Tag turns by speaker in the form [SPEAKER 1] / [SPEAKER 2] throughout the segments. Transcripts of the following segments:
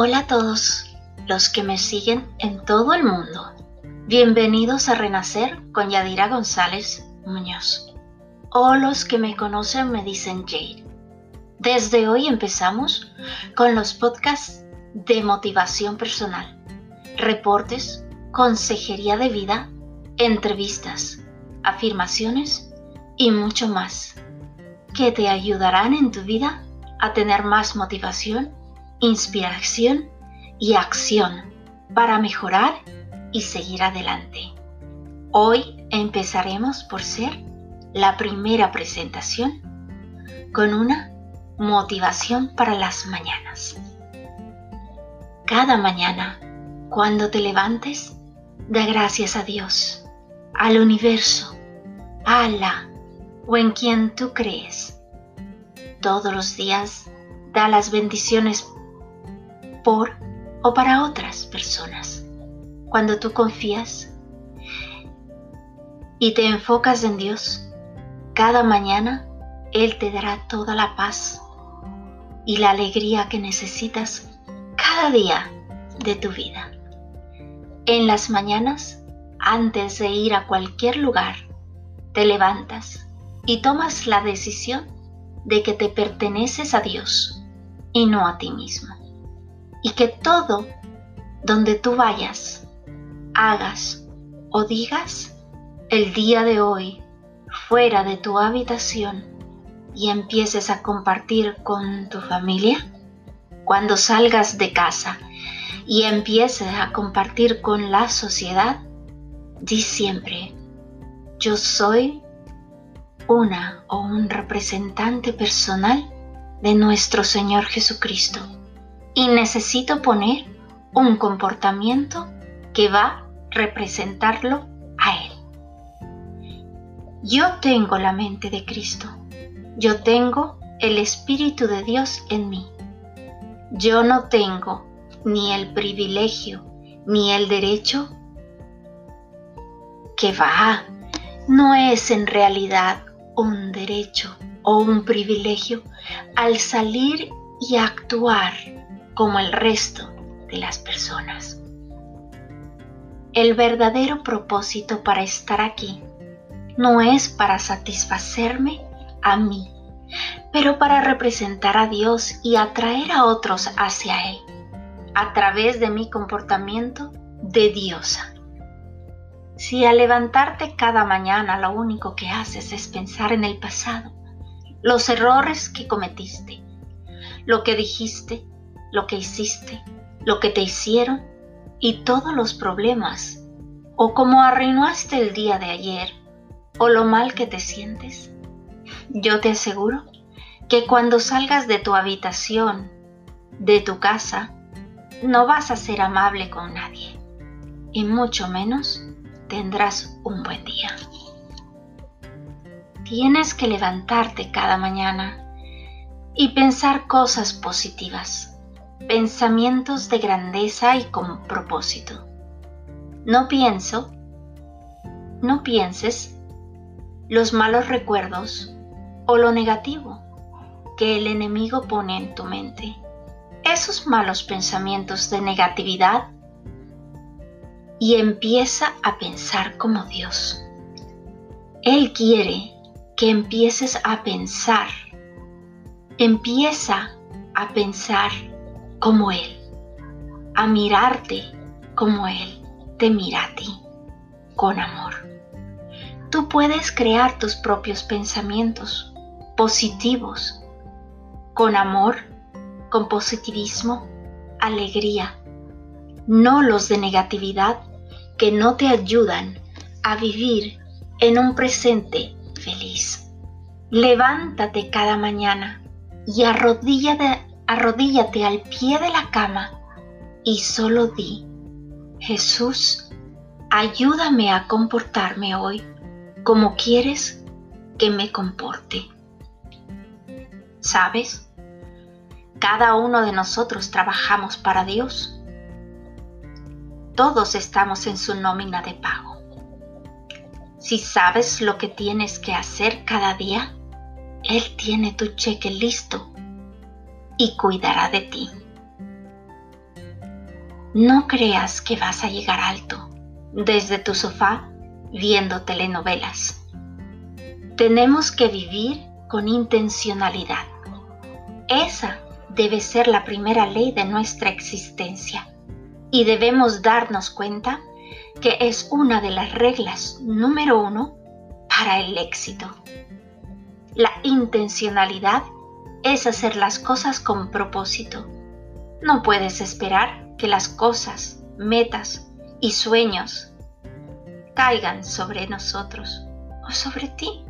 [SPEAKER 1] Hola a todos los que me siguen en todo el mundo. Bienvenidos a Renacer con Yadira González Muñoz. O los que me conocen me dicen Jade. Desde hoy empezamos con los podcasts de motivación personal, reportes, consejería de vida, entrevistas, afirmaciones y mucho más que te ayudarán en tu vida a tener más motivación, inspiración y acción para mejorar y seguir adelante. Hoy empezaremos por ser la primera presentación con una motivación para las mañanas. Cada mañana, cuando te levantes, da gracias a Dios, al universo, a Allah o en quien tú crees. Todos los días da las bendiciones por o para otras personas. Cuando tú confías y te enfocas en Dios, cada mañana Él te dará toda la paz y la alegría que necesitas cada día de tu vida. En las mañanas, antes de ir a cualquier lugar, te levantas y tomas la decisión de que te perteneces a Dios y no a ti mismo. Y que todo donde tú vayas, hagas o digas el día de hoy fuera de tu habitación y empieces a compartir con tu familia, cuando salgas de casa y empieces a compartir con la sociedad, di siempre, yo soy una o un representante personal de nuestro Señor Jesucristo y necesito poner un comportamiento que va a representarlo a Él. Yo tengo la mente de Cristo. Yo tengo el Espíritu de Dios en mí. Yo no tengo ni el privilegio ni el derecho que va. No es en realidad un derecho o un privilegio al salir y actuar como el resto de las personas. El verdadero propósito para estar aquí no es para satisfacerme a mí, pero para representar a Dios y atraer a otros hacia Él, a través de mi comportamiento de diosa. Si al levantarte cada mañana lo único que haces es pensar en el pasado, los errores que cometiste, lo que dijiste, lo que hiciste, lo que te hicieron y todos los problemas, o cómo arruinaste el día de ayer, o lo mal que te sientes, yo te aseguro que cuando salgas de tu habitación, de tu casa, no vas a ser amable con nadie, y mucho menos tendrás un buen día. Tienes que levantarte cada mañana y pensar cosas positivas, pensamientos de grandeza y con propósito. No pienso, no pienses los malos recuerdos o lo negativo que el enemigo pone en tu mente. Esos malos pensamientos de negatividad y empieza a pensar como Dios. Él quiere que empieces a pensar. Empieza a pensar como Él, a mirarte como Él te mira a ti, con amor. Tú puedes crear tus propios pensamientos positivos, con amor, con positivismo, alegría, no los de negatividad que no te ayudan a vivir en un presente feliz. Levántate cada mañana y arrodíllate, arrodíllate al pie de la cama y solo di, Jesús, ayúdame a comportarme hoy como quieres que me comporte. ¿Sabes? Cada uno de nosotros trabajamos para Dios todos estamos en su nómina de pago. Si sabes lo que tienes que hacer cada día, Él tiene tu cheque listo y cuidará de ti. No creas que vas a llegar alto desde tu sofá viendo telenovelas. Tenemos que vivir con intencionalidad. Esa debe ser la primera ley de nuestra existencia y debemos darnos cuenta que es una de las reglas número uno para el éxito. La intencionalidad es hacer las cosas con propósito. No puedes esperar que las cosas, metas y sueños caigan sobre nosotros o sobre ti.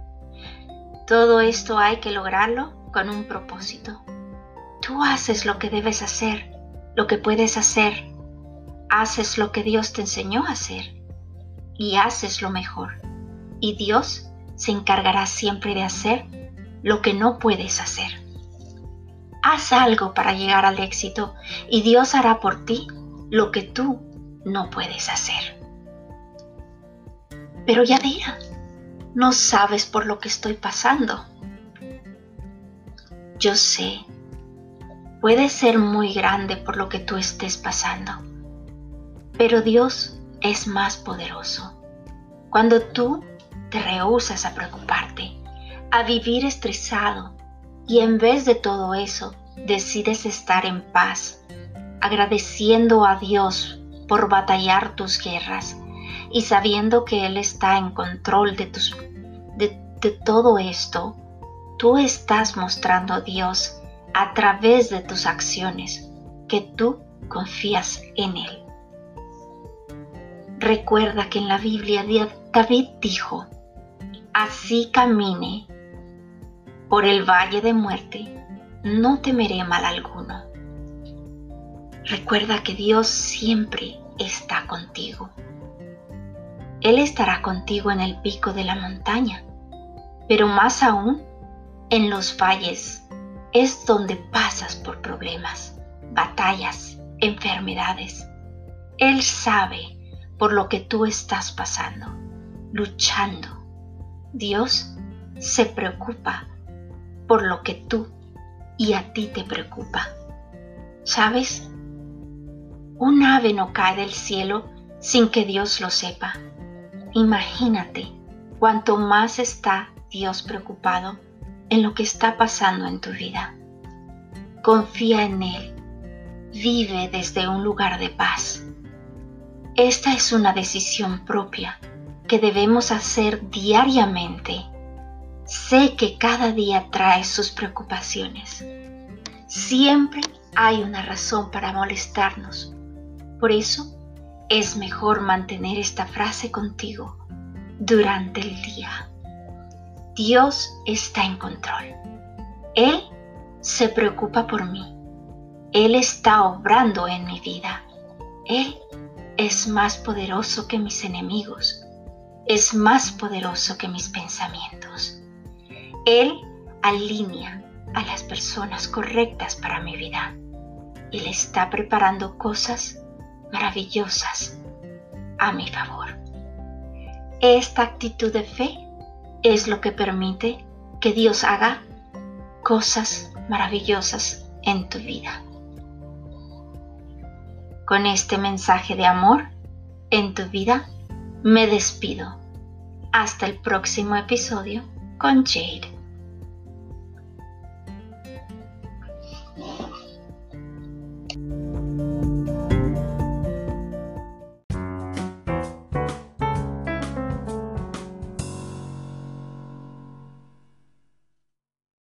[SPEAKER 1] Todo esto hay que lograrlo con un propósito. Tú haces lo que debes hacer, lo que puedes hacer. Haces lo que Dios te enseñó a hacer y haces lo mejor. Y Dios se encargará siempre de hacer lo que no puedes hacer. Haz algo para llegar al éxito y Dios hará por ti lo que tú no puedes hacer. Pero Yadira, no sabes por lo que estoy pasando. Yo sé, puede ser muy grande por lo que tú estés pasando, pero Dios es más poderoso. Cuando tú te rehusas a preocuparte, a vivir estresado y en vez de todo eso decides estar en paz, agradeciendo a Dios por batallar tus guerras y sabiendo que Él está en control de, todo esto, tú estás mostrando a Dios a través de tus acciones que tú confías en Él. Recuerda que en la Biblia David dijo, así camine por el valle de muerte, no temeré mal alguno. Recuerda que Dios siempre está contigo. Él estará contigo en el pico de la montaña, pero más aún en los valles es donde pasas por problemas, batallas, enfermedades. Él sabe por lo que tú estás pasando, luchando. Dios se preocupa por lo que tú y a ti te preocupa. ¿Sabes? Un ave no cae del cielo sin que Dios lo sepa. Imagínate cuánto más está Dios preocupado en lo que está pasando en tu vida. Confía en Él. Vive desde un lugar de paz. Esta es una decisión propia que debemos hacer diariamente Sé que cada día trae sus preocupaciones. Siempre hay una razón para molestarnos. Por eso es mejor mantener esta frase contigo durante el día. Dios está en control. Él se preocupa por mí. Él está obrando en mi vida. Él es más poderoso que mis enemigos. Es más poderoso que mis pensamientos. Él alinea a las personas correctas para mi vida. Él está preparando cosas maravillosas a mi favor. Esta actitud de fe es lo que permite que Dios haga cosas maravillosas en tu vida. Con este mensaje de amor en tu vida, me despido. Hasta el próximo episodio con Jade.